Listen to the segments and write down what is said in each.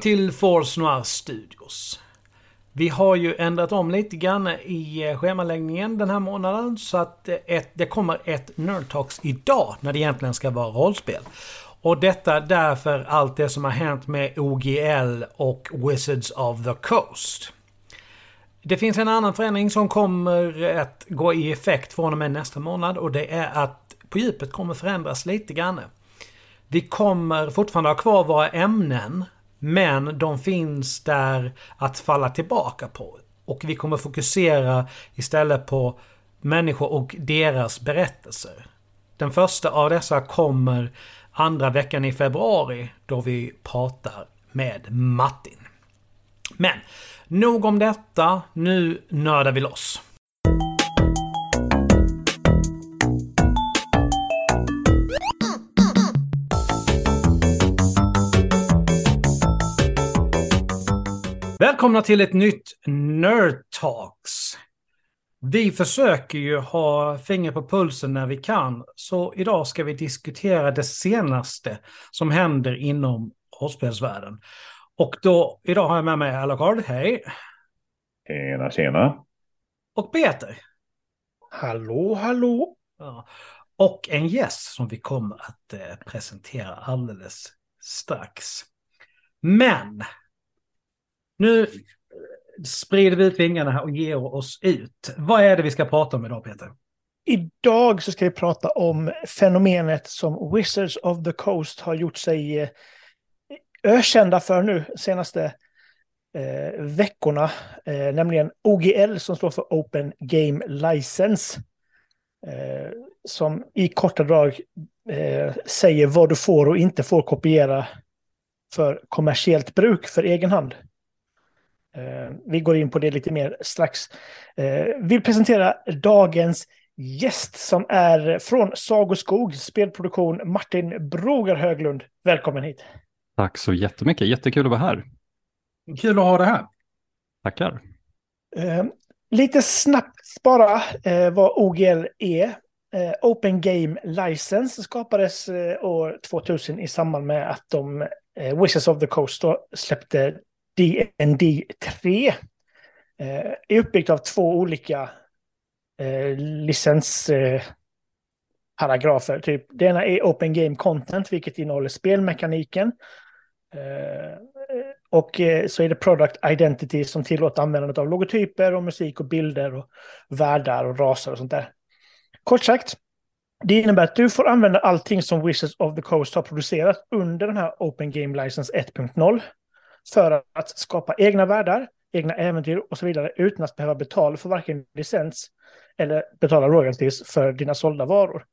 Välkommen till Force Noir Studios. Vi har ju ändrat om lite grann i eh, schemaläggningen den här månaden så att eh, ett, det kommer ett Nerdtalks idag när det egentligen ska vara rollspel. Och detta därför allt det som har hänt med OGL och Wizards of the Coast. Det finns en annan förändring som kommer att gå i effekt från och med nästa månad och det är att på djupet kommer förändras lite grann. Vi kommer fortfarande ha kvar våra ämnen men de finns där att falla tillbaka på. Och vi kommer fokusera istället på människor och deras berättelser. Den första av dessa kommer andra veckan i februari då vi pratar med Martin. Men nog om detta, nu nördar vi loss. Välkomna till ett nytt Nerd Talks. Vi försöker ju ha finger på pulsen när vi kan, så idag ska vi diskutera det senaste som händer inom rollspelsvärlden. Och då, idag har jag med mig Alucard, hej! Tjena, tjena! Och Peter. Hallå, hallå! Ja. Och en gäst som vi kommer att eh, presentera alldeles strax. Men nu sprider vi ut vingarna här och ger oss ut. Vad är det vi ska prata om idag, Peter? Idag så ska vi prata om fenomenet som Wizards of the Coast har gjort sig eh, ökända för nu senaste eh, veckorna, eh, nämligen OGL som står för Open Game License. Eh, som i korta drag eh, säger vad du får och inte får kopiera för kommersiellt bruk för egen hand. Eh, vi går in på det lite mer strax. Eh, vill presentera dagens gäst som är från Sagoskog spelproduktion Martin Broger Höglund. Välkommen hit. Tack så jättemycket. Jättekul att vara här. Kul att ha det här. Tackar. Eh, lite snabbt bara vad OGL är. Open Game License skapades år 2000 i samband med att de Wizards of the Coast då, släppte DND 3 eh, är uppbyggt av två olika eh, licensparagrafer. Eh, typ. Det ena är Open Game Content, vilket innehåller spelmekaniken. Eh, och eh, så är det Product Identity som tillåter användandet av logotyper och musik och bilder och världar och raser och sånt där. Kort sagt, det innebär att du får använda allting som Wizards of the Coast har producerat under den här Open Game License 1.0 för att skapa egna världar, egna äventyr och så vidare utan att behöva betala för varken licens eller betala royalties för dina sålda varor.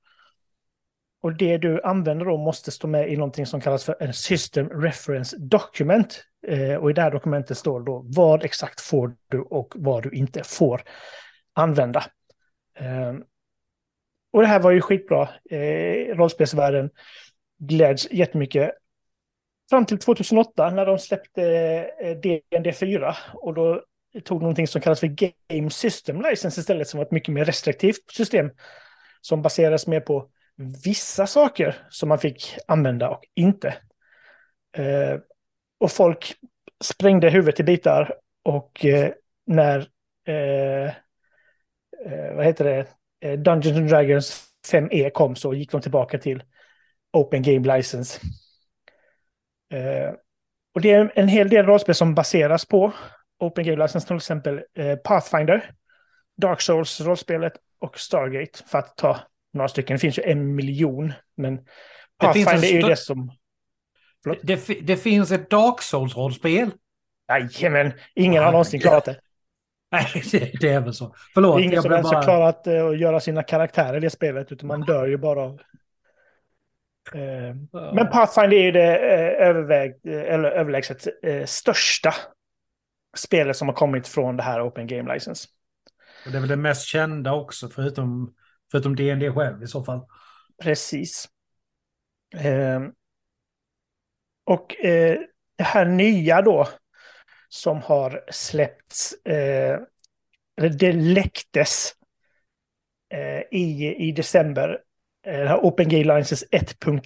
Och det du använder då måste stå med i någonting som kallas för en System Reference Document. Eh, och i det här dokumentet står då vad exakt får du och vad du inte får använda. Eh, och det här var ju skitbra. Eh, rollspelsvärlden gläds jättemycket fram till 2008 när de släppte eh, DND 4 och då tog någonting som kallas för Game System License istället som var ett mycket mer restriktivt system som baserades mer på vissa saker som man fick använda och inte. Eh, och folk sprängde huvudet i bitar och eh, när eh, eh vad heter det, eh, Dungeons and Dragons 5E kom så gick de tillbaka till Open Game License. Eh, och det är en hel del rollspel som baseras på Open Game License, till exempel eh, Pathfinder, Dark Souls rollspelet och Stargate, för att ta några stycken. Det finns ju en miljon, men Pathfinder är ju det som... Det, det, finns ett Dark Souls-rollspel. Jajamän, ingen har någonsin klarat det. Nej, det är väl så. Förlåt. Det är ingen som ens har klarat uh, att göra sina karaktärer i det spelet, utan man dör ju bara av Eh, men Pathfinder är ju det eh, överväg, eh, eller överlägset största spelet som har kommit från det här Open Game License. Och det är väl det mest kända också, förutom, förutom D&D själv i så fall. Precis. och det här nya då, som har släppts, eller det läcktes i, i december Eh, här Open Gay Alliances 1.1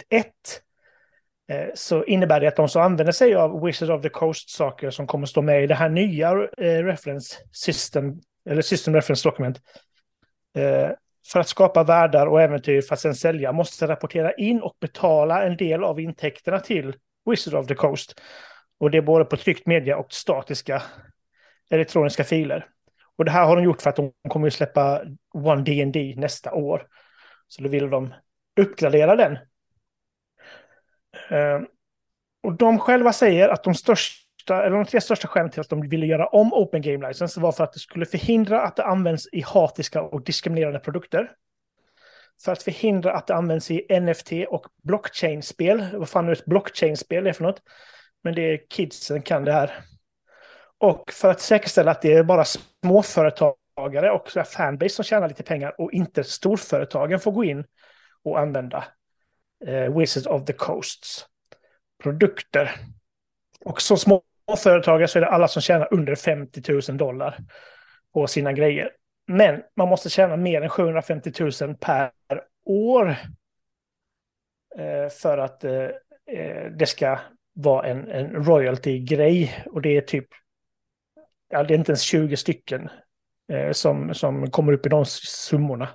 eh, så innebär det att de som använder sig av Wizard of the Coast-saker som kommer stå med i det här nya eh, reference system, eller system reference dokument, eh, för att skapa världar och äventyr för att sen sälja måste rapportera in och betala en del av intäkterna till Wizard of the Coast. Och det är både på tryckt media och statiska elektroniska filer. Och det här har de gjort för att de kommer att släppa One D&D nästa år. Så då ville de uppgradera den. Eh, och de själva säger att de största, eller de tre största skälen till att de ville göra om Open Game License var för att det skulle förhindra att det används i hatiska och diskriminerande produkter. För att förhindra att det används i NFT och blockchain-spel. Vad fan är ett blockchain-spel är för något? Men det är kidsen kan det här. Och för att säkerställa att det är bara småföretag företagare och fanbase som tjänar lite pengar och inte storföretagen får gå in och använda eh, Wizards of the Coasts produkter. Och som småföretagare så är det alla som tjänar under 50 000 dollar på sina grejer. Men man måste tjäna mer än 750 000 per år eh, för att eh, eh, det ska vara en, en royalty-grej. Och det är typ, ja det är inte ens 20 stycken Eh, som, som kommer upp i de summorna.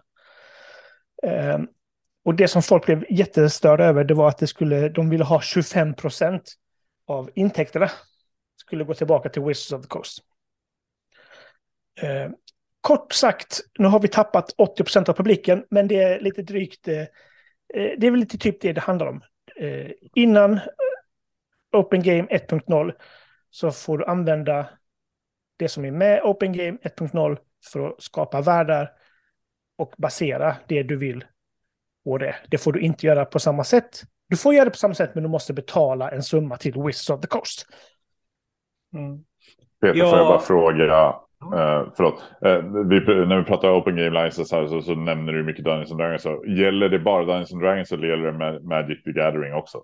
Eh, och det som folk blev jättestörda över det var att det skulle, de ville ha 25 procent av intäkterna skulle gå tillbaka till Wizards of the Coast. Eh, kort sagt, nu har vi tappat 80 procent av publiken, men det är lite drygt, eh, eh, det är väl lite typ det det handlar om. Eh, innan Open Game 1.0 så får du använda det som är med Open Game 1.0 för att skapa världar och basera det du vill på det. Det får du inte göra på samma sätt. Du får göra det på samma sätt, men du måste betala en summa till Wizards of the Coast. Mm. Peter, ja. får jag bara fråga, Uh, förlåt. Uh, vi, när vi pratar Open Game License här så, så nämner du mycket Dungeons and Dragons. Så gäller det bara Dungeons and Dragons eller gäller det Magic the Gathering också?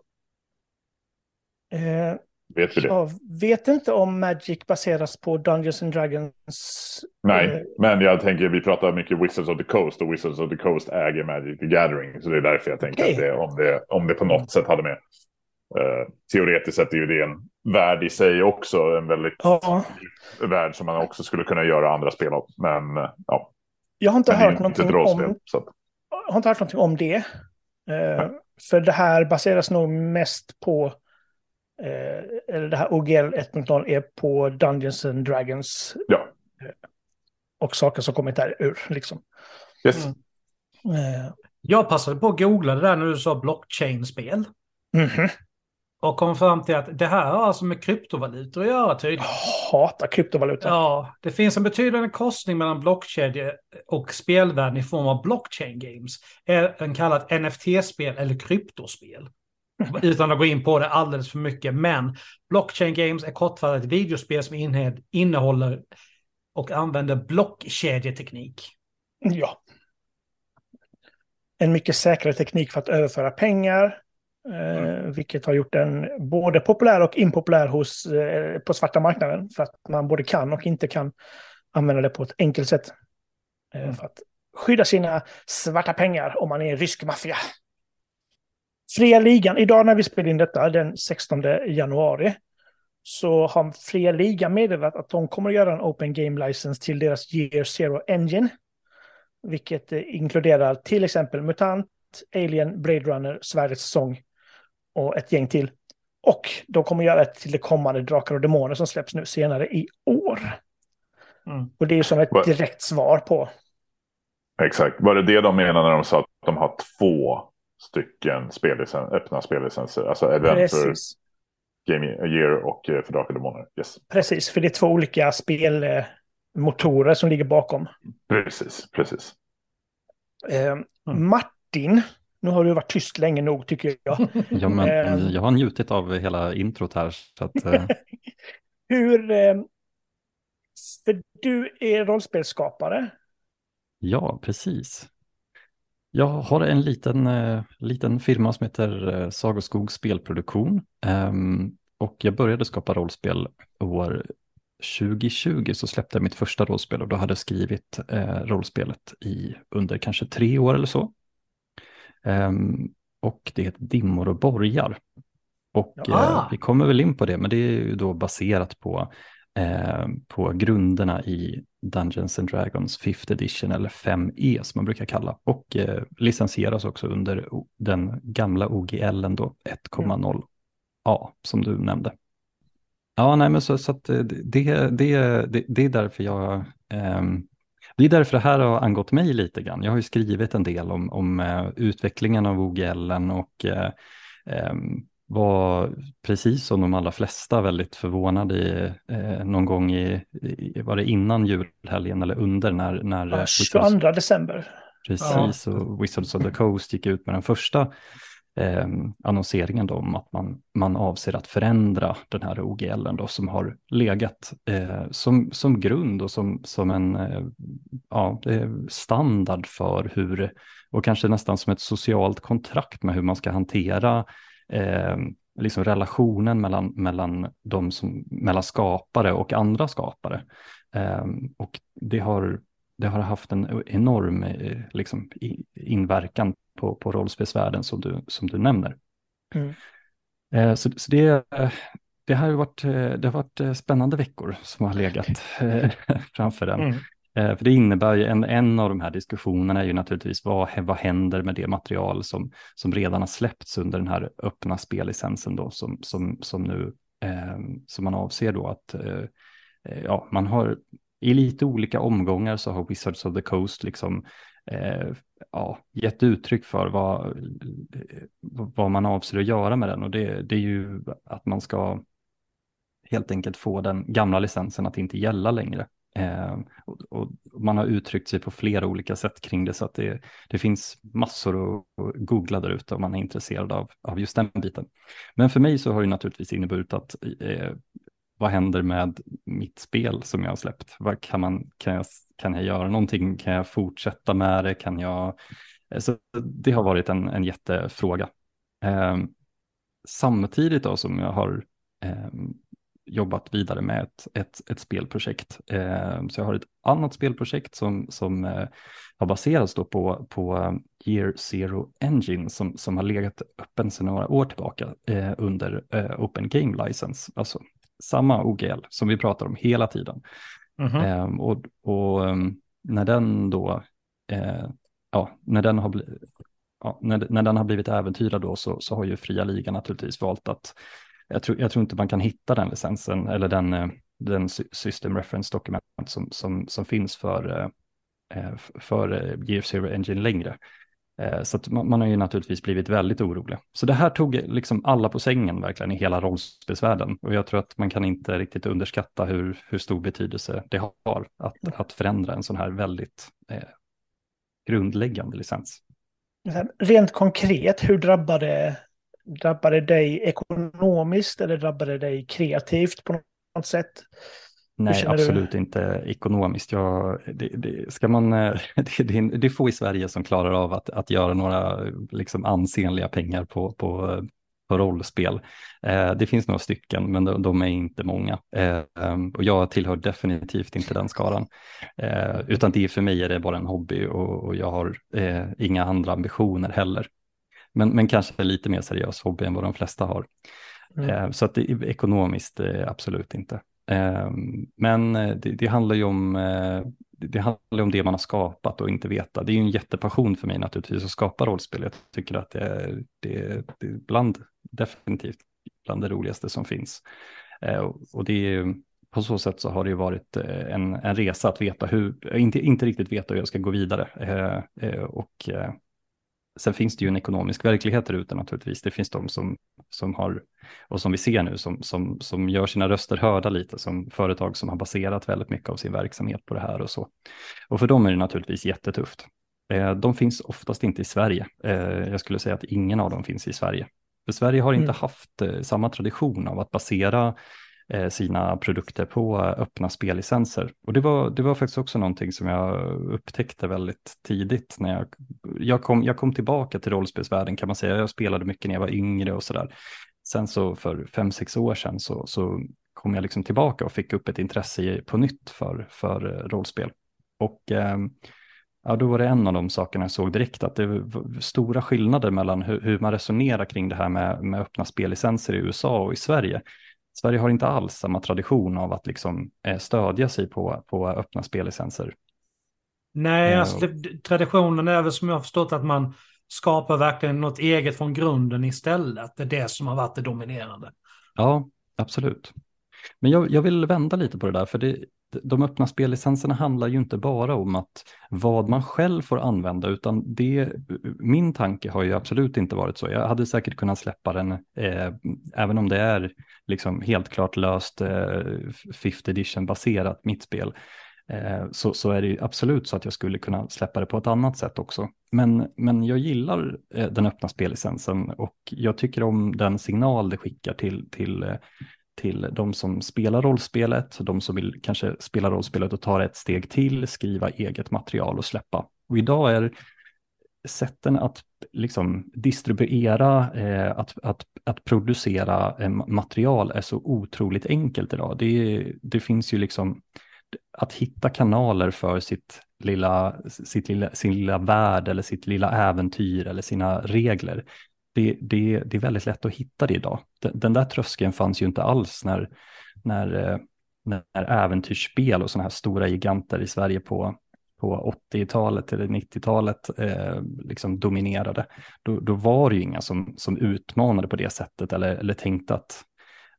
Uh, vet vi det? Jag vet inte om Magic baseras på Dungeons and Dragons. Nej, men jag tänker vi pratar mycket Wizards of the Coast och Wizards of the Coast äger Magic the Gathering. Så det är därför jag tänker okay. att det, om, det, om det på något sätt hade med. teoretiskt sett är ju det en värld i sig också. En väldigt ja. värld som man också skulle kunna göra andra spel av. Men ja. Jag har inte hört någonting om... Så. Jag har inte hört någonting om det. Eh, för det här baseras nog mest på... Eh, eller det här OGL 1.0 är på Dungeons and Dragons. Ja. Eh, och saker som kommit därur liksom. Yes. Mm. Eh. Jag passade på att googla det där när du sa blockchain-spel. Mm -hmm. Och kom fram till att det här har alltså med kryptovalutor att göra tydligen. Hatar kryptovalutor. Ja, det finns en betydande korsning mellan blockkedja och spelvärlden i form av blockchain games. Även kallat NFT-spel eller kryptospel. Utan att gå in på det alldeles för mycket. Men blockchain games är kortfattat videospel som innehåller och använder blockkedjeteknik. Ja. En mycket säkrare teknik för att överföra pengar Mm. Eh, vilket har gjort den både populär och impopulär hos, eh, på svarta marknaden. För att man både kan och inte kan använda det på ett enkelt sätt. Eh, mm. För att skydda sina svarta pengar om man är rysk maffia. Fria ligan, idag när vi spelar in detta, den 16 januari, så har Fria ligan meddelat att de kommer att göra en Open Game License till deras Year Zero Engine. Vilket inkluderar till exempel MUTANT, Alien, Blade Runner, Svärdets sång och ett gäng till. Och de kommer göra ett till det kommande Drakar och Demoner som släpps nu senare i år. Mm. Och det är som ett direkt svar på. Exakt. Var det det de menade när de sa att de har två stycken spellicens, öppna spellicenser? Alltså Adventure, Game Year och eh, för Drakar Demoner. Yes. Precis, för det är två olika spelmotorer som ligger bakom. Precis, precis. Eh. Martin nu har du varit tyst länge nog tycker jag. ja, men eh, jag har njutit av hela introt här. Så att, eh. Hur... Eh, för du är rollspelsskapare. Ja, precis. Jag har en liten, liten firma som heter Sagoskog spelproduktion. Ehm, och jag började skapa rollspel år 2020 så släppte jag mitt första rollspel och då hade jag skrivit rollspelet i under kanske tre år eller så. Um, och det heter Dimmor och borgar. Och eh, vi kommer väl in på det, men det är ju då baserat på, eh, på grunderna i Dungeons and Dragons 5th edition eller 5e som man brukar kalla och eh, licensieras också under den gamla OGL då 1,0 A som du nämnde. Ja, nej men så, så att eh, det, det, det, det är därför jag eh, det är därför det här har angått mig lite grann. Jag har ju skrivit en del om, om eh, utvecklingen av OGL och eh, ehm, var precis som de allra flesta väldigt förvånad i eh, någon gång i, i, var det innan julhelgen eller under när... när ja, 22 Wizards, december. Precis, ja. och Wizards of the Coast gick ut med den första eh, annonseringen då om att man, man avser att förändra den här OGL då som har legat eh, som, som grund och som, som en eh, ja, standard för hur, och kanske nästan som ett socialt kontrakt med hur man ska hantera eh, liksom relationen mellan, mellan, de som, mellan skapare och andra skapare. Eh, och det har, det har haft en enorm eh, liksom, inverkan på, på rollspelsvärlden som du, som du nämner. Mm. Eh, så, så det, det, har varit, eh, det har varit eh, spännande veckor som har legat framför den. Mm. Eh, för det innebär ju, en, en av de här diskussionerna är ju naturligtvis vad, vad händer med det material som, som redan har släppts under den här öppna spellicensen då som, som, som nu eh, som man avser då att eh, eh ja, man har i lite olika omgångar så har Wizards of the Coast liksom eh, ja, gett uttryck för vad, eh, vad man avser att göra med den och det, det är ju att man ska helt enkelt få den gamla licensen att inte gälla längre. Eh, och, och, man har uttryckt sig på flera olika sätt kring det så att det, det finns massor att, googla där ute om man är intresserad av, av just den biten. Men för mig så har det naturligtvis inneburit att eh, vad händer med mitt spel som jag har släppt? Vad kan, man, kan, jag, kan jag göra någonting? Kan jag fortsätta med det? Kan jag... Eh, så det har varit en, en jättefråga. Eh, samtidigt då som jag har eh, jobbat vidare med ett, ett, ett spelprojekt. Eh, så jag har ett annat spelprojekt som, som eh, har baserats då på, på eh, Year Zero Engine som, som har legat öppen sedan några år tillbaka eh, under eh, Open Game License, alltså samma OGL som vi pratar om hela tiden. Mm -hmm. och och ehm, när den då, eh, ja, när den har blivit Ja, när, när den har blivit äventyrad då så, så har ju fria ligan naturligtvis valt att jag tror, jag tror inte man kan hitta den licensen eller den, eh, den system reference dokument som, som, som finns för, eh, eh, för GF Zero Engine längre. Så att man, man, har ju naturligtvis blivit väldigt orolig. Så det här tog liksom alla på sängen verkligen i hela rollspelsvärlden. Och jag tror att man kan inte riktigt underskatta hur, hur stor betydelse det har att, att förändra en sån här väldigt eh, grundläggande licens. Rent konkret, hur drabbar det Drabbar det dig ekonomiskt eller drabbar det dig kreativt på något sätt? Nej, absolut du? inte ekonomiskt. Jag, det, det, ska man, det, det, det är få i Sverige som klarar av att, att göra några liksom, ansenliga pengar på, på, på rollspel. Eh, det finns några stycken, men de, de är inte många. Eh, och jag tillhör definitivt inte den skaran. Eh, utan det för mig är det bara en hobby och, och jag har eh, inga andra ambitioner heller. Men, men kanske lite mer seriös hobby än vad de flesta har. Mm. Eh, så att det, ekonomiskt eh, absolut inte. Eh, men det, det, handlar ju om det handlar om det man har skapat och inte veta. Det är ju en jättepassion för mig naturligtvis att skapa rollspel. Jag tycker att det är, det, det är bland, definitivt bland det roligaste som finns. Och det är, på så sätt så har det ju varit en, en resa att veta hur, inte, inte riktigt veta hur jag ska gå vidare. Och Sen finns det ju en ekonomisk verklighet där ute naturligtvis. Det finns de som, som har, och som vi ser nu, som, som, som gör sina röster hörda lite, som företag som har baserat väldigt mycket av sin verksamhet på det här och så. Och för dem är det naturligtvis jättetufft. Eh, de finns oftast inte i Sverige. Eh, jag skulle säga att ingen av dem finns i Sverige. För Sverige har inte mm. haft eh, samma tradition av att basera Eh, sina produkter på öppna spellicenser. Och det var, det var faktiskt också någonting som jag upptäckte väldigt tidigt när jag, jag, kom, jag kom tillbaka till rollspelsvärlden kan man säga. Jag spelade mycket när jag var yngre och sådär. Sen så för fem, sex år sedan så, så kom jag liksom tillbaka och fick upp ett intresse på nytt för, för eh, rollspel. Och eh, Ja, då var det en av de sakerna jag såg direkt, att det var stora skillnader mellan hur, hur man resonerar kring det här med, med öppna spellicenser i USA och i Sverige. Sverige har inte alls samma tradition av att liksom eh, stödja sig på, på öppna spellicenser. Nej, alltså det, traditionen är väl som jag har förstått att man skapar verkligen något eget från grunden istället. Det är det som har varit det dominerande. Ja, absolut. Men jag, jag vill vända lite på det där, för det, de öppna spellicenserna handlar ju inte bara om att vad man själv får använda, utan det, min tanke har ju absolut inte varit så. Jag hade säkert kunnat släppa den, eh, även om det är liksom helt klart löst eh, fifth edition baserat mitt spel, eh, så, så är det absolut så att jag skulle kunna släppa det på ett annat sätt också. Men, men jag gillar eh, den öppna spellicensen och jag tycker om den signal det skickar till, till eh, till de som spelar rollspelet, de som vill kanske spela rollspelet och ta ett steg till, skriva eget material och släppa. Och idag är sätten att liksom distribuera, eh, att, att, att producera eh, material är så otroligt enkelt idag. Det, det finns ju liksom att hitta kanaler för sitt lilla, sitt lilla, sin lilla värld eller sitt lilla äventyr eller sina regler det, det, det är väldigt lätt att hitta det idag. Den, den där tröskeln fanns ju inte alls när, när, eh, när äventyrsspel och sådana här stora giganter i Sverige på, på 80-talet eller 90-talet eh, liksom dominerade. Då, då var det ju inga som, som utmanade på det sättet eller, eller tänkte att,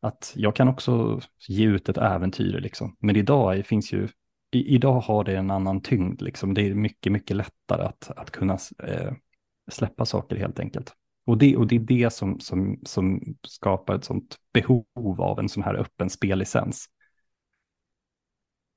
att jag kan också ge ut ett äventyr. Liksom. Men idag finns ju i, idag har det en annan tyngd. Liksom. Det är mycket, mycket lättare att, att kunna eh, släppa saker helt enkelt. Och det, och det är det som, som, som skapar ett sånt behov av en sån här öppen spellicens.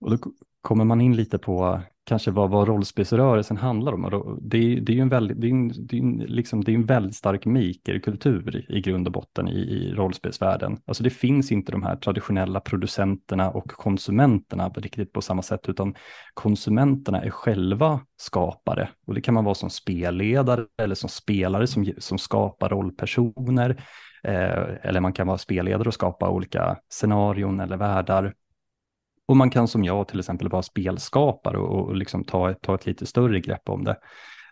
Och då kommer man in lite på kanske vad, vad rollspelsrörelsen handlar om. Och det, det är ju en väldigt, det är en, det är en, liksom, det är en väldigt stark makerkultur i, i grund och botten i, i rollspelsvärlden. Alltså det finns inte de här traditionella producenterna och konsumenterna riktigt på samma sätt, utan konsumenterna är själva skapare. Och det kan man vara som spelledare eller som spelare som, som skapar rollpersoner. Eh, eller man kan vara spelledare och skapa olika scenarion eller världar. Och man kan som jag till exempel vara spelskapare och, och liksom ta, ta ett lite större grepp om det.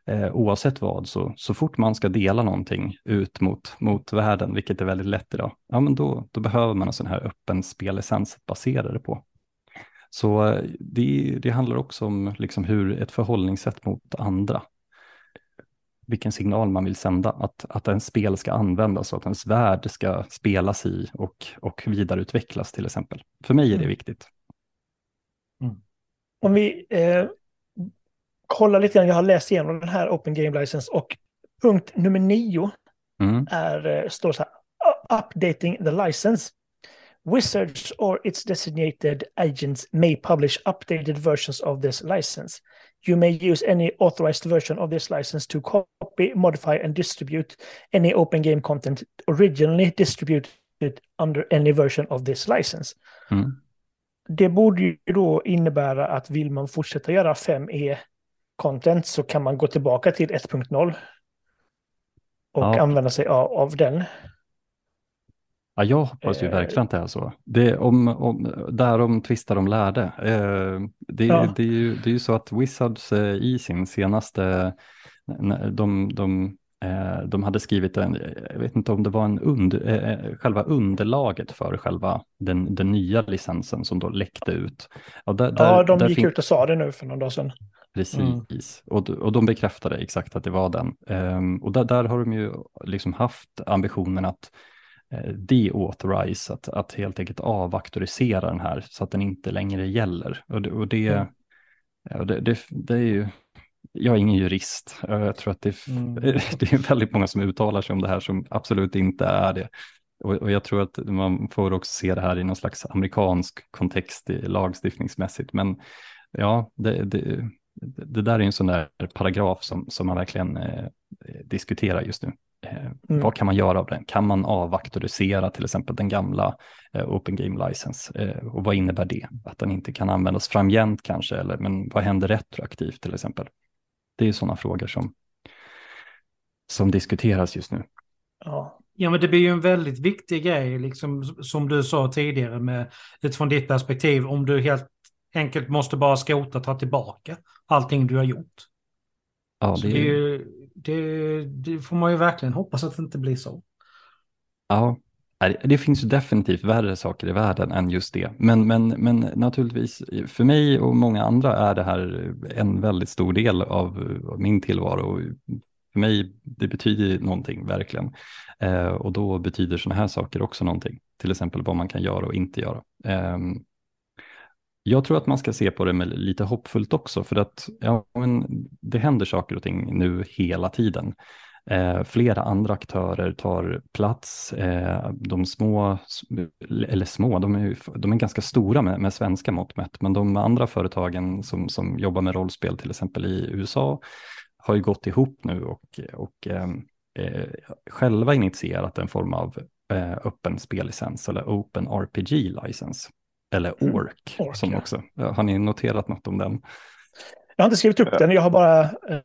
Eh, oavsett vad, så, så fort man ska dela någonting ut mot, mot världen, vilket är väldigt lätt idag, ja men då, då behöver man en sån här öppen spellicens att basera det på. Så eh, det, det handlar också om liksom hur ett förhållningssätt mot andra. Vilken signal man vill sända, att, att en spel ska användas och att ens värld ska spelas i och, och vidareutvecklas till exempel. För mig är det mm. Om vi eh, kollar lite grann, jag har läst igenom den här Open Game License och punkt nummer nio mm. är, eh, står så här, updating the license. Wizards or its designated agents may publish updated versions of this license. You may use any authorized version of this license to copy, modify and distribute any open game content originally distributed under any version of this license. Mm det borde ju då innebära att vill man fortsätta göra 5E-content så kan man gå tillbaka till 1.0 och ja. använda sig av, av den. Ja, jag hoppas ju eh. verkligen att det är så. Det, om, om, därom tvistar de lärde. Eh, det, ja. det, är ju, det är ju så att Wizards eh, i sin senaste, de, de de hade skrivit en, jag vet inte om det var en und, eh, eh, själva underlaget för själva den, den nya licensen som då läckte ut. Och där, ja, de där gick ut och sa det nu för någon dag sedan. Precis, mm. och, och de bekräftade exakt att det var den. Um, och där, där har de ju liksom haft ambitionen att uh, de-authorize, att, att helt enkelt avauktorisera den här så att den inte längre gäller. Och det, och det, mm. ja, det, det, det är ju jag är ingen jurist. Jag tror att det är, mm. det är väldigt många som uttalar sig om det här som absolut inte är det. Och, och, jag tror att man får också se det här i någon slags amerikansk kontext lagstiftningsmässigt. Men ja, det, det, det där är en sån där paragraf som, som man verkligen eh, diskuterar just nu. Eh, mm. Vad kan man göra av den? Kan man avaktorisera till exempel den gamla eh, Open Game License? Eh, och vad innebär det? Att den inte kan användas framgent kanske, eller men vad händer retroaktivt till exempel? Det är sådana frågor som, som diskuteras just nu. Ja. ja, men det blir ju en väldigt viktig grej, liksom, som du sa tidigare, med, utifrån ditt perspektiv, om du helt enkelt måste bara skrota, ta tillbaka allting du har gjort. Ja, det... Det, det, det, får man ju verkligen hoppas att det inte blir så. Ja, det finns ju definitivt värre saker i världen än just det. Men, men, men naturligtvis, för mig och många andra är det här en väldigt stor del av, av min tillvaro. För mig, det betyder någonting verkligen. Eh, och då betyder sådana här saker också någonting. Till exempel vad man kan göra och inte göra. Eh, jag tror att man ska se på det med lite hoppfullt också, för att ja, men det händer saker och ting nu hela tiden. Eh, flera andra aktörer tar plats. Eh, de små, eller små, de är, de är ganska stora med, med svenska mått mätt, men de andra företagen som, som jobbar med rollspel, till exempel i USA, har ju gått ihop nu och, och ehm, eh, själva initierat en form av eh, öppen spellicens eller Open RPG-licens. Eller mm. ORC, mm, som också. Har ni noterat något om den? Jag har inte skrivit upp den, jag har bara eh,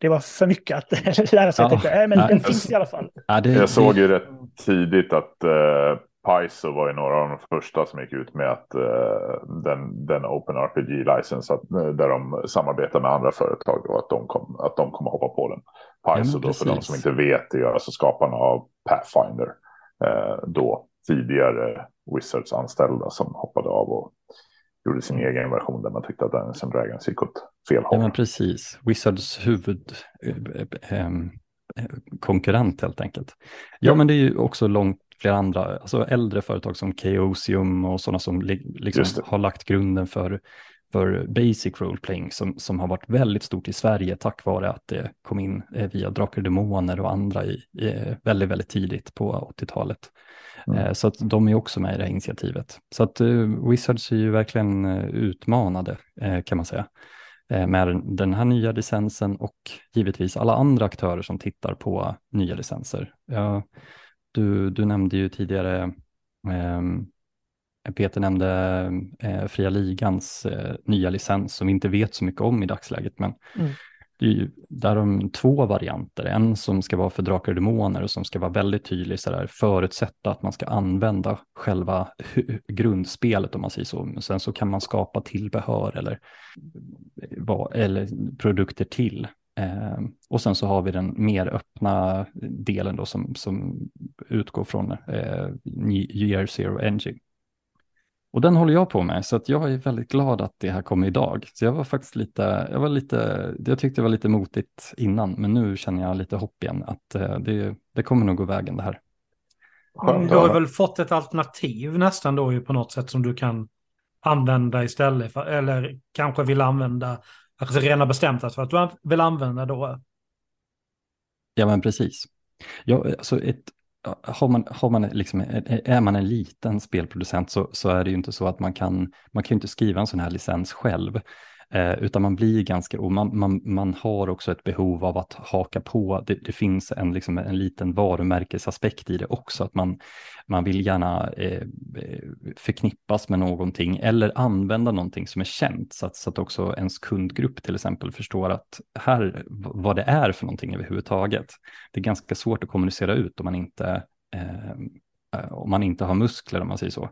det var för mycket att lära sig. Ja, tänkte, äh, men ja, den finns i alla fall. Ja, det, jag såg ju rätt tidigt att uh, Paizo var ju några av de första som gick ut med att uh, den, den Open RPG-licens, uh, där de samarbetar med andra företag och att de, kom, att de kommer hoppa på den. Paizo ja, då, för de som inte vet, det är alltså skaparna av Pathfinder. Uh, då tidigare Wizards anställda som hoppade av och gjorde sin egen version där man tyckte att Dungeons and Dragons gick åt fel håll. Ja, men precis. Wizards huvudkonkurrent eh, helt enkelt. Ja, ja, men det är ju också långt fler andra, alltså äldre företag som Chaosium och sådana som liksom har lagt grunden för, för basic role playing som, som har varit väldigt stort i Sverige tack vare att det kom in eh, via Drakar och Demoner och andra i, i, väldigt, väldigt tidigt på 80-talet. Mm. Eh, så att de är också med i det här initiativet. Så att Wizards är ju verkligen utmanade kan man säga med den här nya licensen och givetvis alla andra aktörer som tittar på nya licenser. Ja, du, du nämnde ju tidigare, eh, Peter nämnde eh, Fria Ligans eh, nya licens som vi inte vet så mycket om i dagsläget, men mm. Det är ju där de två varianter, en som ska vara för drakar och demoner och som ska vara väldigt tydlig, så där, förutsätta att man ska använda själva grundspelet om man säger så. Men sen så kan man skapa tillbehör eller, eller produkter till. Eh, och sen så har vi den mer öppna delen då som, som utgår från eh, Year Zero Engine. Och den håller jag på med, så att jag är väldigt glad att det här kom idag. Så jag var faktiskt lite, jag var lite, jag tyckte det var lite motigt innan, men nu känner jag lite hopp igen att eh, det, det kommer nog gå vägen det här. Du har väl fått ett alternativ nästan då ju på något sätt som du kan använda istället för, eller kanske vill använda, alltså rena bestämt för att du vill använda då. Ja men precis. Ja, alltså ett, har man, har man liksom, är man en liten spelproducent så, så är det ju inte så att man kan, man kan inte skriva en sån här licens själv. Eh, utan man blir ganska, och man, man, man har också ett behov av att haka på, det, det finns en, liksom en liten varumärkesaspekt i det också, att man, man vill gärna eh, eh förknippas med någonting eller använda någonting som är känt så att, så att också ens kundgrupp till exempel förstår att här, vad det är för någonting överhuvudtaget. Det är ganska svårt att kommunicera ut om man inte, eh, eh om man inte har muskler om man säger så,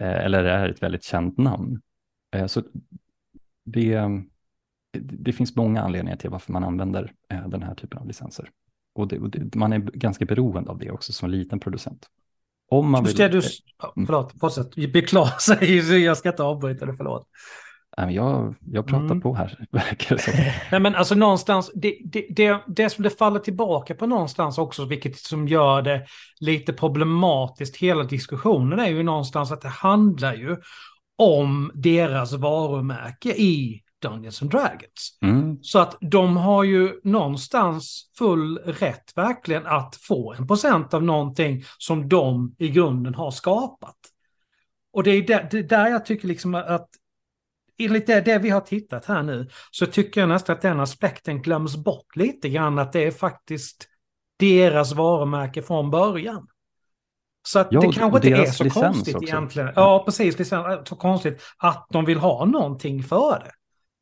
eh, eller är ett väldigt känt namn. Eh, så det, det finns många anledningar till varför man använder eh, den här typen av licenser. Och, det, och det, man är ganska beroende av det också som liten producent. Om man vill... Det, du, mm. förlåt, fortsätt. Beklagar sig, jag ska inte avbryta det, förlåt. Jag, jag pratar mm. på här, verkar det som. Nej men alltså någonstans, det, det, det, det som det faller tillbaka på någonstans också, vilket som gör det lite problematiskt, hela diskussionen är ju någonstans att det handlar ju om deras varumärke i Dungeons and Dragons. Mm. Så att de har ju någonstans full rätt verkligen att få en procent av någonting som de i grunden har skapat. Och det är där, det är där jag tycker liksom att enligt det, det vi har tittat här nu så tycker jag nästan att den aspekten glöms bort lite grann att det är faktiskt deras varumärke från början. Så att ja, det kanske inte är så konstigt också. egentligen. Ja, precis. Licens, så konstigt att de vill ha någonting för det.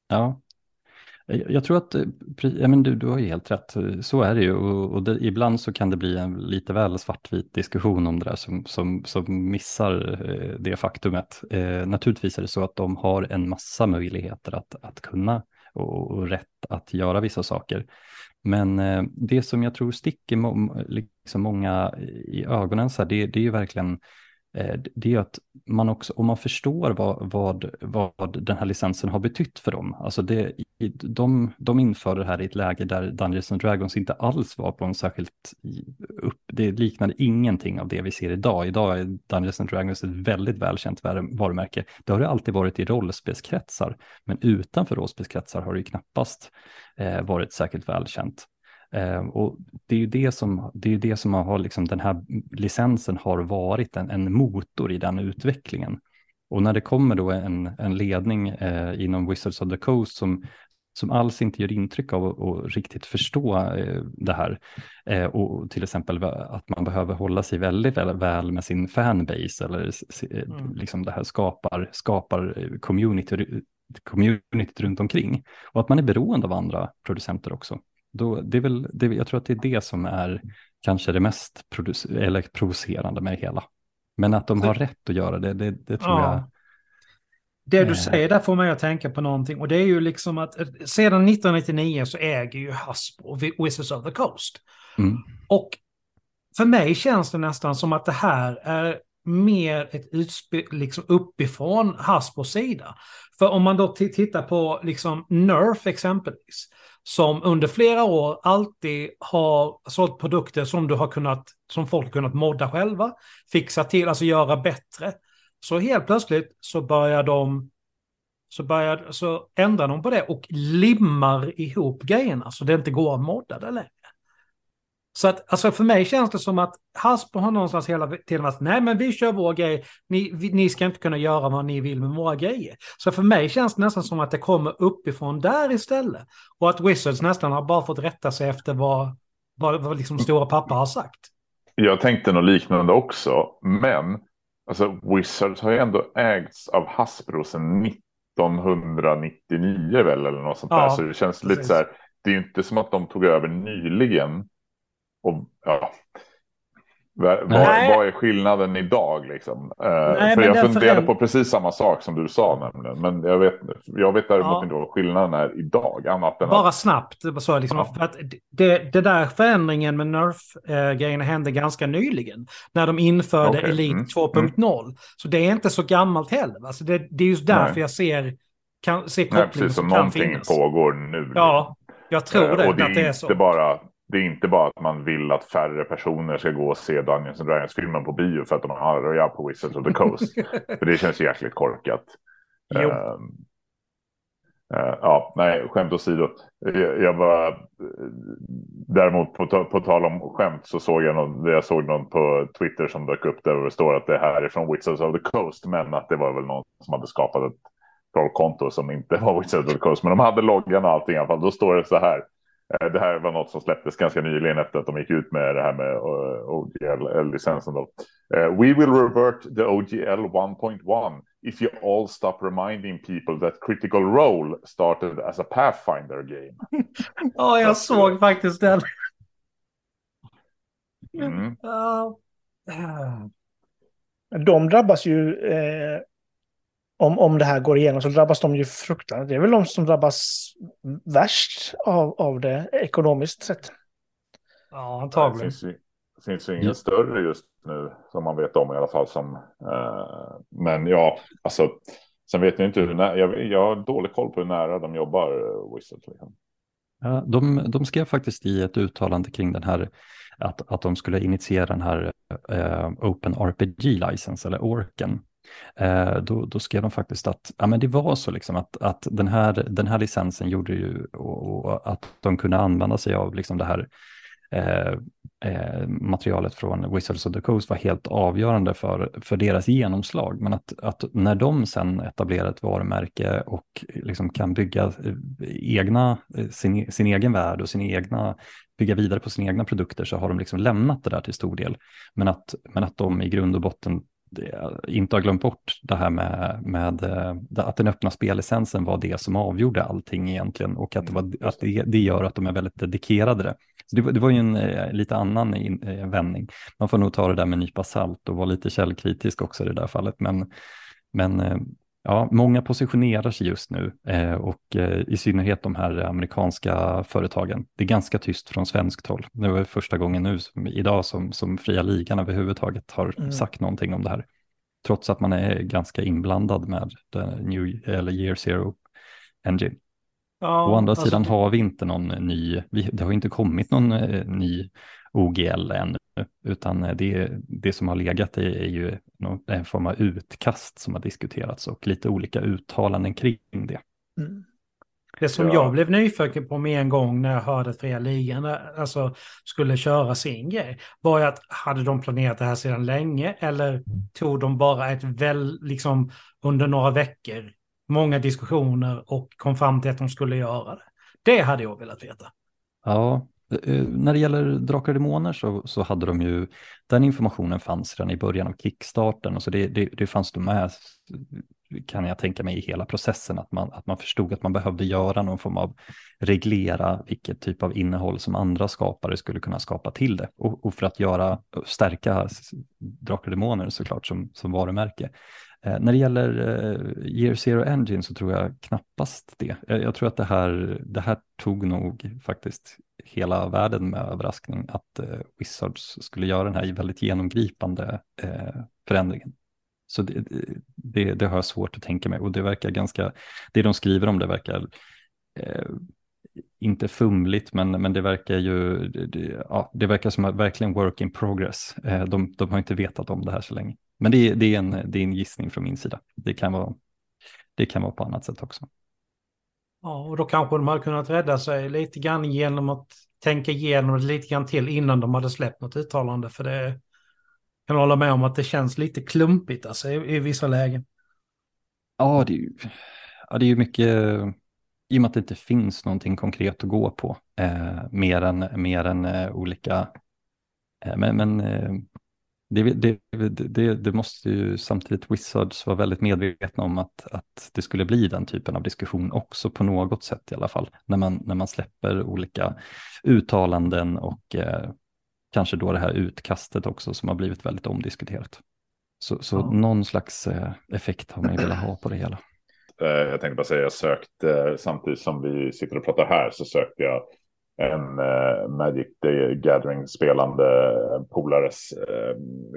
Ja, jag tror att ja, men du, du har ju helt rätt, så är det ju. Och, och det, ibland så kan det bli en lite väl svartvit diskussion om det där som, som, som missar eh, det faktumet. Eh, naturligtvis är det så att de har en massa möjligheter att, att kunna och, och rätt att göra vissa saker. Men eh, det som jag tror sticker må, liksom många i ögonen, så här, det, det är ju verkligen eh, det är att man också, om man förstår vad, vad, vad den här licensen har betytt för dem, alltså det, de, de införde det här i ett läge där Dungeons and Dragons inte alls var på en särskilt upp, det liknade ingenting av det vi ser idag. Idag är Dungeons and Dragons ett väldigt välkänt varumärke. Det har det alltid varit i rollspelskretsar, men utanför rollspelskretsar har det ju knappast eh, varit särskilt välkänt. Eh, och det är ju det som, det är det som har, liksom, den här licensen har varit en, en motor i den utvecklingen. Och när det kommer då en, en ledning eh, inom Wizards of the Coast som, som alls inte gör intryck av att riktigt förstå eh, det här. Eh, och till exempel att man behöver hålla sig väldigt väl, med sin fanbase eller eh, mm. liksom det här skapar, skapar community, community runt omkring. Och att man är beroende av andra producenter också. Då, det är väl, det, jag tror att det är det som är kanske det mest eller provocerande med det hela. Men att de har rätt att göra det, det, det tror ja. Det du eh. säger där får mig att tänka på någonting och det är ju liksom att eh, sedan 1999 så äger ju Hasbro Wizards of the Coast. Mm. Och för mig känns det nästan som att det här är mer ett utspel liksom uppifrån Hasbros sida. För om man då tittar på liksom Nerf exempelvis, som under flera år alltid har sålt produkter som du har kunnat, som folk kunnat modda själva, fixa till, alltså göra bättre. Så helt plötsligt så börjar de, så, börjar, så ändrar de på det och limmar ihop grejerna så det inte går att modda det längre. Så att, alltså för mig känns det som att Hasbro har någonstans hela tiden varit, nej men vi kör vår grej, ni, vi, ni ska inte kunna göra vad ni vill med våra grejer. Så för mig känns det nästan som att det kommer uppifrån där istället. Och att Wizards nästan har bara fått rätta sig efter vad, vad, vad liksom stora pappa har sagt. Jag tänkte något liknande också, men alltså Wizards har ju ändå ägts av Hasbro sedan 1999 väl eller något sånt ja, där. Så det känns precis. lite så här, det är ju inte som att de tog över nyligen. Och, ja. Vad, vad, är skillnaden idag liksom? Uh, Nej, för jag funderade på precis samma sak som du sa nämligen. Men jag vet, jag vet däremot ja. inte vad skillnaden är idag. Annat än Bara att... snabbt. Så liksom, ja. för att det, det där förändringen med Nerf-grejerna hände ganska nyligen. När de införde okay. Elite mm. 2.0. Mm. Så det är inte så gammalt heller. Alltså det, det är just därför Nej. jag ser, kan, ser kopplingen Nej, precis, som, som någonting finnas. pågår nu. Ja, jag tror det. Och det är, att det är så. bara det är inte bara att man vill att färre personer ska gå och se Dungeons and Dragons-filmen på bio för att de har röja på Wizards of the Coast. för det känns jäkligt korkat. Uh, uh, ja, nej, skämt åsido. Jag, jag var däremot på, på tal om skämt så såg jag någon, jag såg någon på Twitter som dök upp där det står att det här är från Wizards of the Coast, men att det var väl någon som hade skapat ett trollkonto som inte var Wizards of the Coast, men de hade loggan och allting i alla fall. Då står det så här. Eh, det här var något som släpptes ganska nyligen efter att de gick ut med det här med eh, OGL-licensen. Uh, we will revert the OGL 1.1 if you all stop reminding people that Critical Role started as a Pathfinder game. Ja, jag såg faktiskt den. Mm. Uh, de drabbas ju eh, om, om det här går igenom så drabbas de ju fruktansvärt. Det är väl de som drabbas värst av, av det ekonomiskt sett. Ja, antagligen. Det finns ju, det finns ju ingen ja. större just nu som man vet om i alla fall. Som, eh, men ja, alltså. Sen vet jag inte hur nära, jag, jag har dålig koll på hur nära de jobbar, uh, Wizards. Liksom. Ja, de, de skrev faktiskt i ett uttalande kring den här, att, att de skulle initiera den här uh, Open RPG-license, eller ORKen. Eh, då, då skrev de faktiskt att ja, men det var så liksom att, att den, här, den här licensen gjorde ju och, och att de kunde använda sig av liksom det här eh, eh, materialet från Wizards of the Coast var helt avgörande för, för deras genomslag. Men att, att när de sen etablerar ett varumärke och liksom kan bygga eh, egna, eh, sin, sin egen värld och sin egna, bygga vidare på sina egna produkter så har de liksom lämnat det där till stor del. Men att, men att de i grund och botten inte har glömt bort det här med, med eh, att den öppna spellicensen var det som avgjorde allting egentligen och att, det, var, mm, att det, det gör att de är väldigt dedikerade. Det, det, var, det var ju en eh, lite annan in, eh, vändning. Man får nog ta det där med en nypa salt och vara lite källkritisk också i det där fallet. Men, men Ja, många positionerar sig just nu eh, och eh, i synnerhet de här amerikanska företagen. Det är ganska tyst från svenskt håll. Det var första gången nu som, idag som, som fria ligan överhuvudtaget har mm. sagt någonting om det här. Trots att man är ganska inblandad med New, eller Year Zero Engine. Ja, Å andra alltså, sidan har vi inte någon ny, vi, det har inte kommit någon eh, ny OGL ännu, utan det, det som har legat är, är ju en form av utkast som har diskuterats och lite olika uttalanden kring det. Mm. Det som ja. jag blev nyfiken på med en gång när jag hörde att Fria Ligan alltså, skulle köra sin grej var ju att hade de planerat det här sedan länge eller tog de bara ett väl, liksom under några veckor, många diskussioner och kom fram till att de skulle göra det. Det hade jag velat veta. Ja, Eh, Eh, eh, när det gäller Drakar och Demoner så, så hade de ju, den informationen fanns redan i början av kickstarten och så det, det, det fanns då med, kan jag tänka mig, i hela processen, att man, att man förstod att man behövde göra någon form av reglera vilket typ av innehåll som andra skapare skulle kunna skapa till det. Och, och för att göra, stärka Drakar och Demoner såklart som, som varumärke. Eh, när det gäller eh, Year Zero Engine så tror jag knappast det. Jag, jag, tror att det här, det här tog nog faktiskt hela världen med överraskning att eh, Wizards skulle göra den här väldigt genomgripande eh, förändringen. Så det, det, det, har jag svårt att tänka mig och det verkar ganska, det de skriver om det verkar eh, inte fumligt, men, men det verkar ju, det, ja, det verkar som att verkligen work in progress. Eh, de, de har inte vetat om det här så länge. Men det, det, är en, det är en gissning från min sida. Det kan vara, det kan vara på annat sätt också. Ja, och då kanske de hade kunnat rädda sig lite grann genom att tänka igenom det lite grann till innan de hade släppt något uttalande. För det kan hålla med om att det känns lite klumpigt alltså, i, i vissa lägen. Ja, det är ju, ja, det är ju mycket, i och med att det inte finns någonting konkret att gå på, eh, mer än, mer än eh, olika, eh, men, men eh, det, det, det, det, måste ju samtidigt Wizards vara väldigt medvetna om att, att det skulle bli den typen av diskussion också på något sätt i alla fall. När man, när man släpper olika uttalanden och eh, kanske då det här utkastet också som har blivit väldigt omdiskuterat. Så, så ja. någon slags eh, effekt har man ju velat ha på det hela. Eh, jag tänkte bara säga, jag sökte samtidigt som vi sitter och pratar här så sökte jag en eh, Magic the Gathering-spelande eh, polares eh,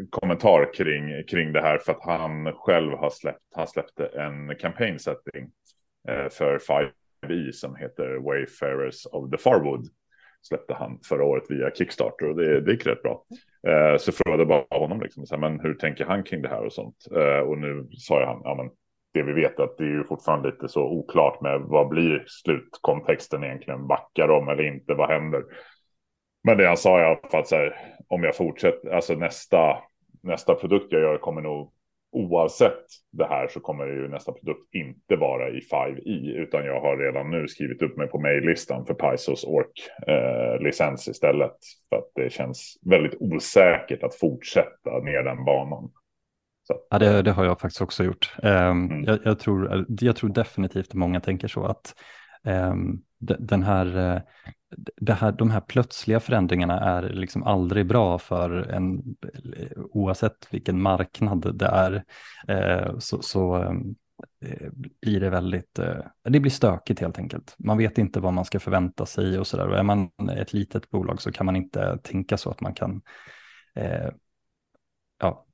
kommentar kring, kring det här för att han själv har släppt, han släppte en campaign setting eh, för 5e e som heter Wayfarers of the Farwood. Släppte han förra året via Kickstarter och det, det gick rätt bra. Eh, så frågade bara honom liksom, så här, men hur tänker han kring det här och sånt. Eh, och nu sa jag han, ja men det vi vet att det är ju fortfarande lite så oklart med vad blir slutkontexten egentligen, backar de eller inte, vad händer? Men det han sa i alla fall så här, om jag fortsätter, alltså nästa, nästa produkt jag gör kommer nog oavsett det här så kommer ju nästa produkt inte vara i 5i e, utan jag har redan nu skrivit upp mig på mejllistan för Paisos Ork-licens eh, istället. För att det känns väldigt osäkert att fortsätta ner den banan. Ja, det, det, har jag faktiskt också gjort. Um, mm. jag, jag, tror, jag tror definitivt att många tänker så att um, den här, eh, det här, de här plötsliga förändringarna är liksom aldrig bra för en, oavsett vilken marknad det är, uh, så, så um, blir det väldigt, det blir stökigt helt enkelt. Man vet inte vad man ska förvänta sig och sådär. Och är man ett litet bolag så kan man inte tänka så att man kan uh, ja,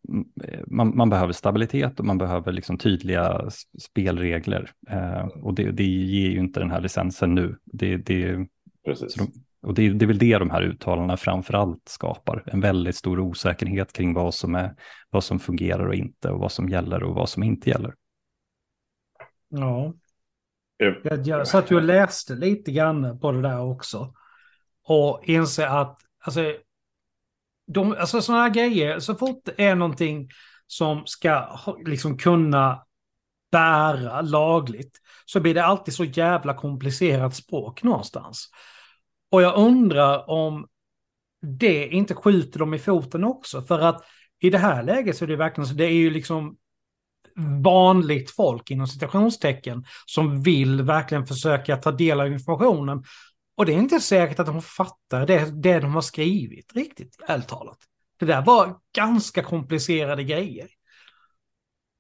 man, man, behöver stabilitet och man behöver liksom tydliga spelregler. Eh, och det, det ger ju inte den här licensen nu. Det, det, de, och det, det är väl det de här uttalandena framför allt skapar. En väldigt stor osäkerhet kring vad som, är, vad som fungerar och inte och vad som gäller och vad som inte gäller. Ja. Jag, jag satt ju och läste lite grann på det där också. Och inser att alltså, de, alltså sådana här grejer, så fort det är någonting som ska liksom kunna bära lagligt så blir det alltid så jävla komplicerat språk någonstans. Och jag undrar om det inte skjuter dem i foten också. För att i det här läget så är det verkligen så, det är ju liksom vanligt folk inom citationstecken som vill verkligen försöka ta del av informationen och det är inte säkert att de fattar det, det de har skrivit riktigt, ärligt talat. Det där var ganska komplicerade grejer.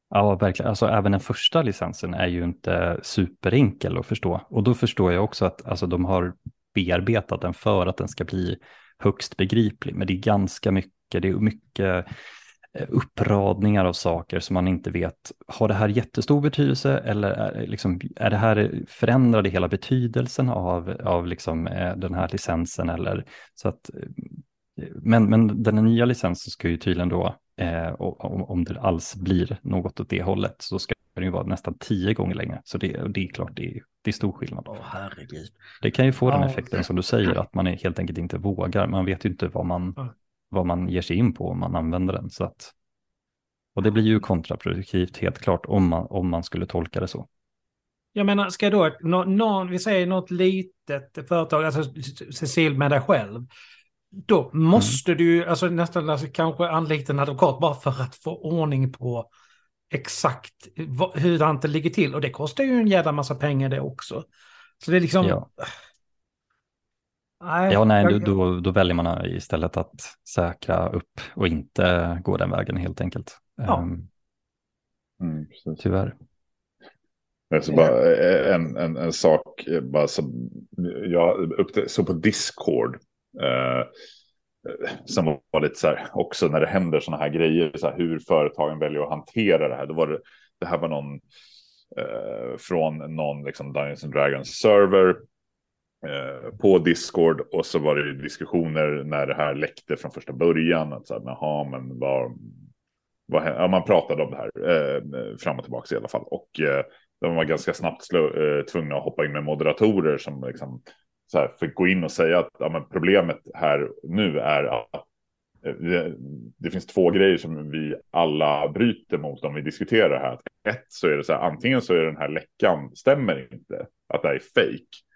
Ja, verkligen. Alltså även den första licensen är ju inte superenkel att förstå. Och då förstår jag också att alltså, de har bearbetat den för att den ska bli högst begriplig. Men det är ganska mycket, det är mycket uppradningar av saker som man inte vet, har det här jättestor betydelse eller är, liksom, är det här, förändrar det hela betydelsen av, av liksom, eh, den här licensen eller så att men, men den nya licensen ska ju tydligen då, eh, om, om det alls blir något åt det hållet, så ska den ju vara nästan tio gånger längre. Så det, det är klart, det är, det är stor skillnad. Åh, herregud. Det kan ju få den effekten som du säger, att man helt enkelt inte vågar. Man vet ju inte vad man, vad man ger sig in på om man använder den. Så att, och det blir ju kontraproduktivt helt klart om man, om man skulle tolka det så. Jag menar, ska då, no, vi säger något litet företag, alltså Cecil med dig själv, då måste mm. du alltså, nästan alltså, kanske anlita en advokat bara för att få ordning på exakt hur det ligger till. Och det kostar ju en jävla massa pengar det också. Så det är liksom... Ja. Nej, ja, nej, jag... då, då väljer man istället att säkra upp och inte gå den vägen helt enkelt. Ja. Um, mm, tyvärr. Så bara en, en, en sak, bara som jag så på Discord Eh, som var lite så här också när det händer sådana här grejer, så här, hur företagen väljer att hantera det här. Då var det, det här var någon eh, från någon liksom Dungeons and Dragons server eh, Eh, på Discord och så var det diskussioner när det här läckte från första början. Att så här, Jaha, men vad, vad ja, man pratade om det här eh, fram och tillbaka i alla fall. Och eh, de var ganska snabbt slå, eh, tvungna att hoppa in med moderatorer som liksom så här, fick gå in och säga att ja, men problemet här nu är att eh, det, det, finns två grejer som vi alla bryter mot om vi diskuterar det här. Ett så är det så här, antingen så är den här läckan stämmer inte, att det här är fake.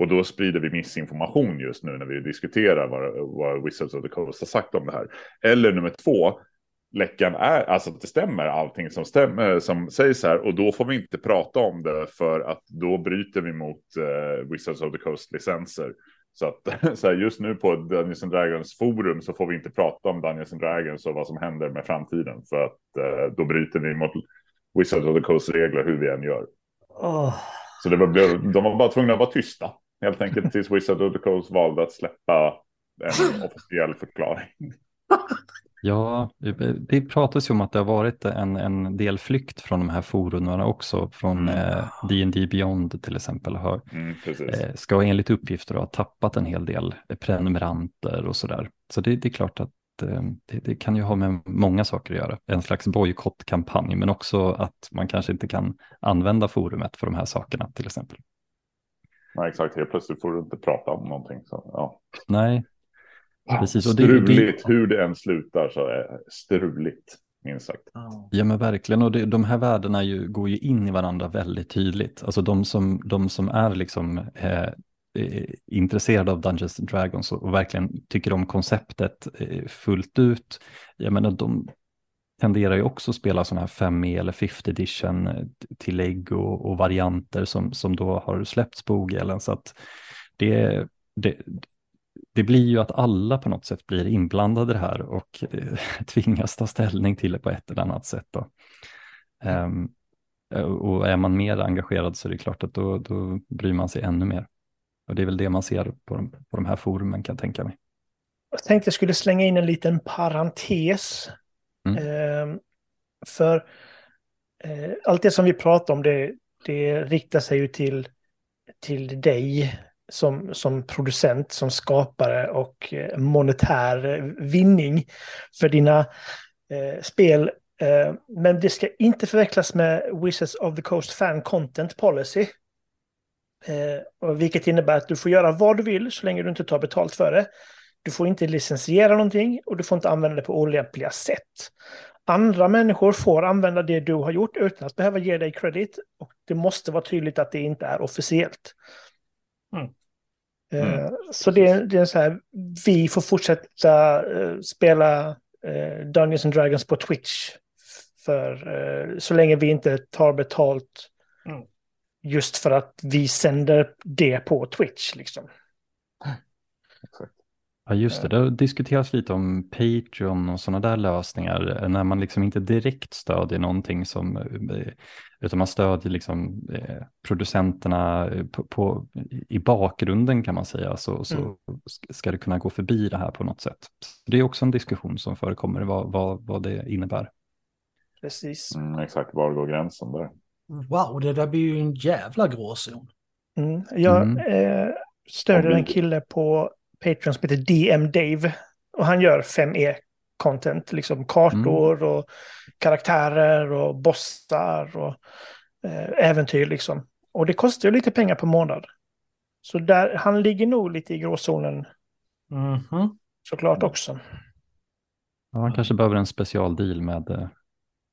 Och då sprider vi missinformation just nu när vi diskuterar vad, vad Wizards of the Coast har sagt om det här. Eller nummer två, läckan är, alltså att det stämmer allting som, stämmer, som sägs här och då får vi inte prata om det för att då bryter vi mot uh, Wizards of the Coast licenser. Så att så här, just nu på Dungeons and Dragons forum så får vi inte prata om Dungeons and Dragons och vad som händer med framtiden för att uh, då bryter vi mot Wizards of the Coast regler hur vi än gör. Oh. Så det var, de var bara tvungna att vara tysta helt enkelt tills Wizards of the Coast valde att släppa en officiell förklaring. Ja, det pratas ju om att det har varit en, en del flykt från de här forumen också, från D&D mm. Beyond till exempel. Har, mm, eh, ska enligt uppgifter ha tappat en hel del prenumeranter och sådär. Så det, det är klart att eh, det, det, kan ju ha med många saker att göra. En slags bojkottkampanj, men också att man kanske inte kan använda forumet för de här sakerna till exempel. Nej, exakt. Helt plötsligt får du inte prata om någonting. Så, ja. Nej, Precis, och struligt, det, hur det än slutar så är det struligt, minst sagt. Ja men verkligen, och det, de här värdena ju, går ju in i varandra väldigt tydligt. Alltså de som, de som är liksom eh, eh intresserade av Dungeons and Dragons och, och verkligen tycker om konceptet eh, fullt ut, jag menar de tenderar ju också att spela sådana här 5 e eller 50 Edition-tillägg eh, och, och varianter som, som då har släppts på OGL. Så att det, det, det blir ju att alla på något sätt blir inblandade i det här och eh, tvingas ta ställning till det på ett eller annat sätt. Då. Um, och är man mer engagerad så är det klart att då, då bryr man sig ännu mer. Och det är väl det man ser på de, på de här forumen kan jag tänka mig. Jag tänkte jag skulle slänga in en liten parentes. Mm. Eh, för eh, allt det som vi pratar om det, det riktar sig ju till, till dig som, som producent, som skapare och eh, monetär vinning för dina eh, spel. Eh, men det ska inte förväxlas med Wizards of the Coast Fan Content Policy. Eh, vilket innebär att du får göra vad du vill så länge du inte tar betalt för det. Du får inte licensiera någonting och du får inte använda det på olämpliga sätt. Andra människor får använda det du har gjort utan att behöva ge dig credit. Och det måste vara tydligt att det inte är officiellt. Mm. Mm. Eh, så det, det, är så här, vi får fortsätta uh, spela uh, Dungeons and Dragons på Twitch. För så länge vi inte tar betalt. Mm. Just för att vi sänder det på Twitch liksom. Ja, just det. Det har diskuterats lite om Patreon och sådana där lösningar när man liksom inte direkt stödjer någonting som, eh, utan man stödjer liksom eh, producenterna på, på, i bakgrunden kan man säga, så, så mm. ska det kunna gå förbi det här på något sätt. Så det är också en diskussion som förekommer, vad, vad, vad det innebär. Precis. Mm, exakt, var går gränsen där? Wow, det där blir ju en jävla gråzon. Mm. Jag mm. Eh, stödjer en kille på Patreon som heter DM Dave. Och han gör 5E-content, liksom kartor mm. och karaktärer och bossar och eh, äventyr liksom. Och det kostar ju lite pengar per månad. Så där, han ligger nog lite i gråzonen. Mm -hmm. Såklart också. Ja, han kanske behöver en specialdeal med, eh,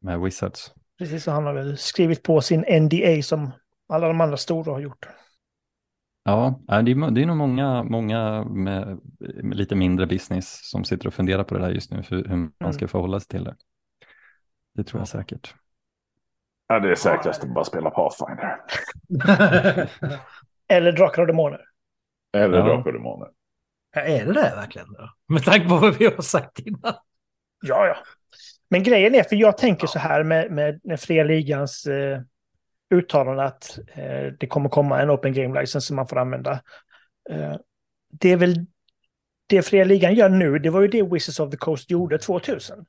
med Wizards. Precis, så han har väl skrivit på sin NDA som alla de andra stora har gjort. Ja, det är, det är nog många, många med, med, lite mindre business som sitter och funderar på det där just nu, för hur man mm. ska förhålla sig till det. Det tror jag säkert. Ja, det är säkrast att bara spela Pathfinder. Eller Drakar och Demoner. Eller ja. Drakar och Demoner. Ja, är det det verkligen då? Med tanke på vad vi har sagt innan. Ja, ja. Men grejen är, för jag tänker så här med, med, med fria ligans eh, uttalande att eh, det kommer komma en Open Game License som man får använda. Eh, det är väl det fria ligan gör nu, det var ju det Wizards of the Coast gjorde 2000.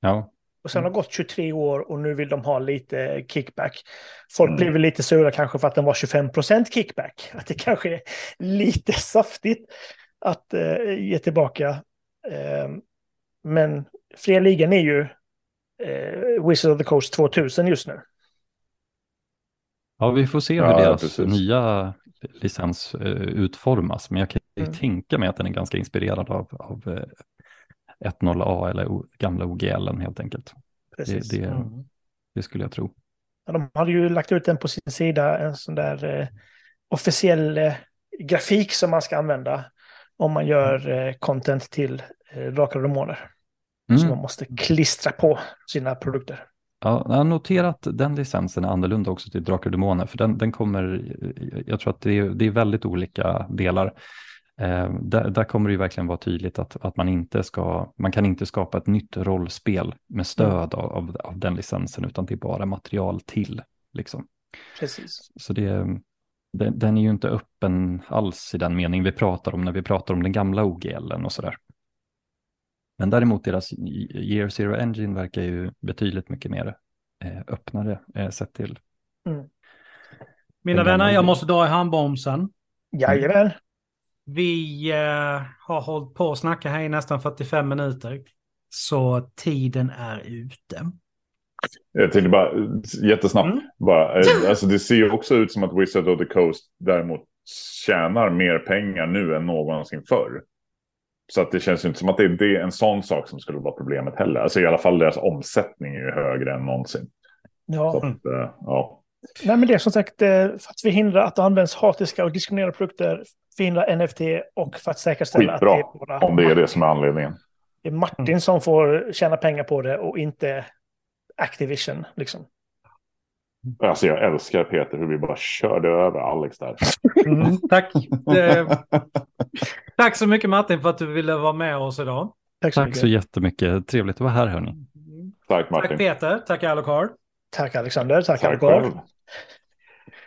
Ja. Och sen har det gått 23 år och nu vill de ha lite kickback. Folk mm. blir väl lite sura kanske för att den var 25% kickback. Att det kanske är lite saftigt att uh, ge tillbaka. Uh, men fria ligan är ju uh, Wizards of the Coast 2000 just nu. Ja, vi får se hur ja, deras precis. nya licens uh, utformas. Men jag kan mm. tänka mig att den är ganska inspirerad av, av uh, 1.0A eller o, gamla OGL helt enkelt. Precis. Det, det, mm. det, skulle jag tro. Ja, de hade ju lagt ut den på sin sida, en sån där uh, officiell grafik som man ska använda om man gör mm. content till uh, Drakar och Demoner. Mm. Som man måste klistra på sina produkter. Ja, jag har noterat den licensen är annorlunda också till Drakar och Demoner, för den, den kommer, jag tror att det är, det är väldigt olika delar. Eh, där, där, kommer det ju verkligen vara tydligt att, att man inte ska, man kan inte skapa ett nytt rollspel med stöd mm. av, av den licensen, utan det är bara material till. Liksom. Precis. Så det, den, den är ju inte öppen alls i den mening vi pratar om när vi pratar om den gamla OGLen och sådär. Men däremot deras Year Zero Engine verkar ju betydligt mycket mer eh, öppnare eh, sett till. Mm. Mina vänner, jag måste dra i handbromsen. Jajamän. Vi eh, har hållit på att snacka här i nästan 45 minuter. Så tiden är ute. Jag tänkte bara jättesnabbt. Mm. Bara, eh, alltså det ser ju också ut som att Wizard of the Coast däremot tjänar mer pengar nu än någonsin förr. Så att det känns ju inte som att det är, en sån sak som skulle vara problemet heller. Alltså i alla fall deras omsättning är ju högre än någonsin. Ja. Att, äh, ja. Nej, men det är som sagt eh, för att förhindra att det används hatiska och diskriminerande produkter, förhindra NFT och för att säkerställa Skitbra, att det är bara om det är det som är anledningen. Det är Martin mm. som får tjäna pengar på det och inte Activision. Liksom. Alltså jag älskar Peter hur vi bara körde över Alex där. Mm, tack. Det... Tack så mycket Martin för att du ville vara med oss idag. Tack så, tack så jättemycket. Trevligt att vara här hörni. Tack Martin. Tack Peter. Tack Alucard. Tack Alexander. Tack, tack Alucard.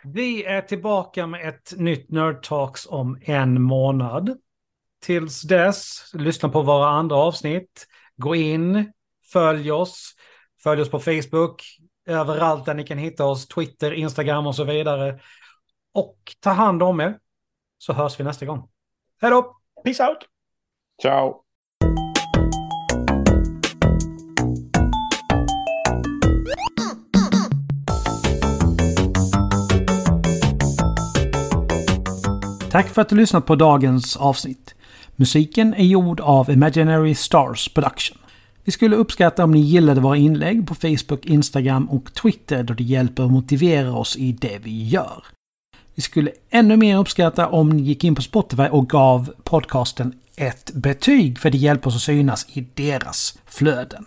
Vi är tillbaka med ett nytt Nerd Talks om en månad. Tills dess, lyssna på våra andra avsnitt. Gå in, följ oss. Följ oss på Facebook, överallt där ni kan hitta oss, Twitter, Instagram och så vidare. Och ta hand om er, så hörs vi nästa gång. Hej då! Peace out! Ciao! Tack för att du lyssnat på dagens avsnitt. Musiken är gjord av Imaginary Stars Production. Vi skulle uppskatta om ni gillade våra inlägg på Facebook, Instagram och Twitter då det hjälper att motivera oss i det vi gör. Vi skulle ännu mer uppskatta om ni gick in på Spotify och gav podcasten ett betyg för det hjälper oss att synas i deras flöden.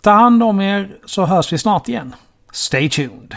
Ta hand om er så hörs vi snart igen. Stay tuned!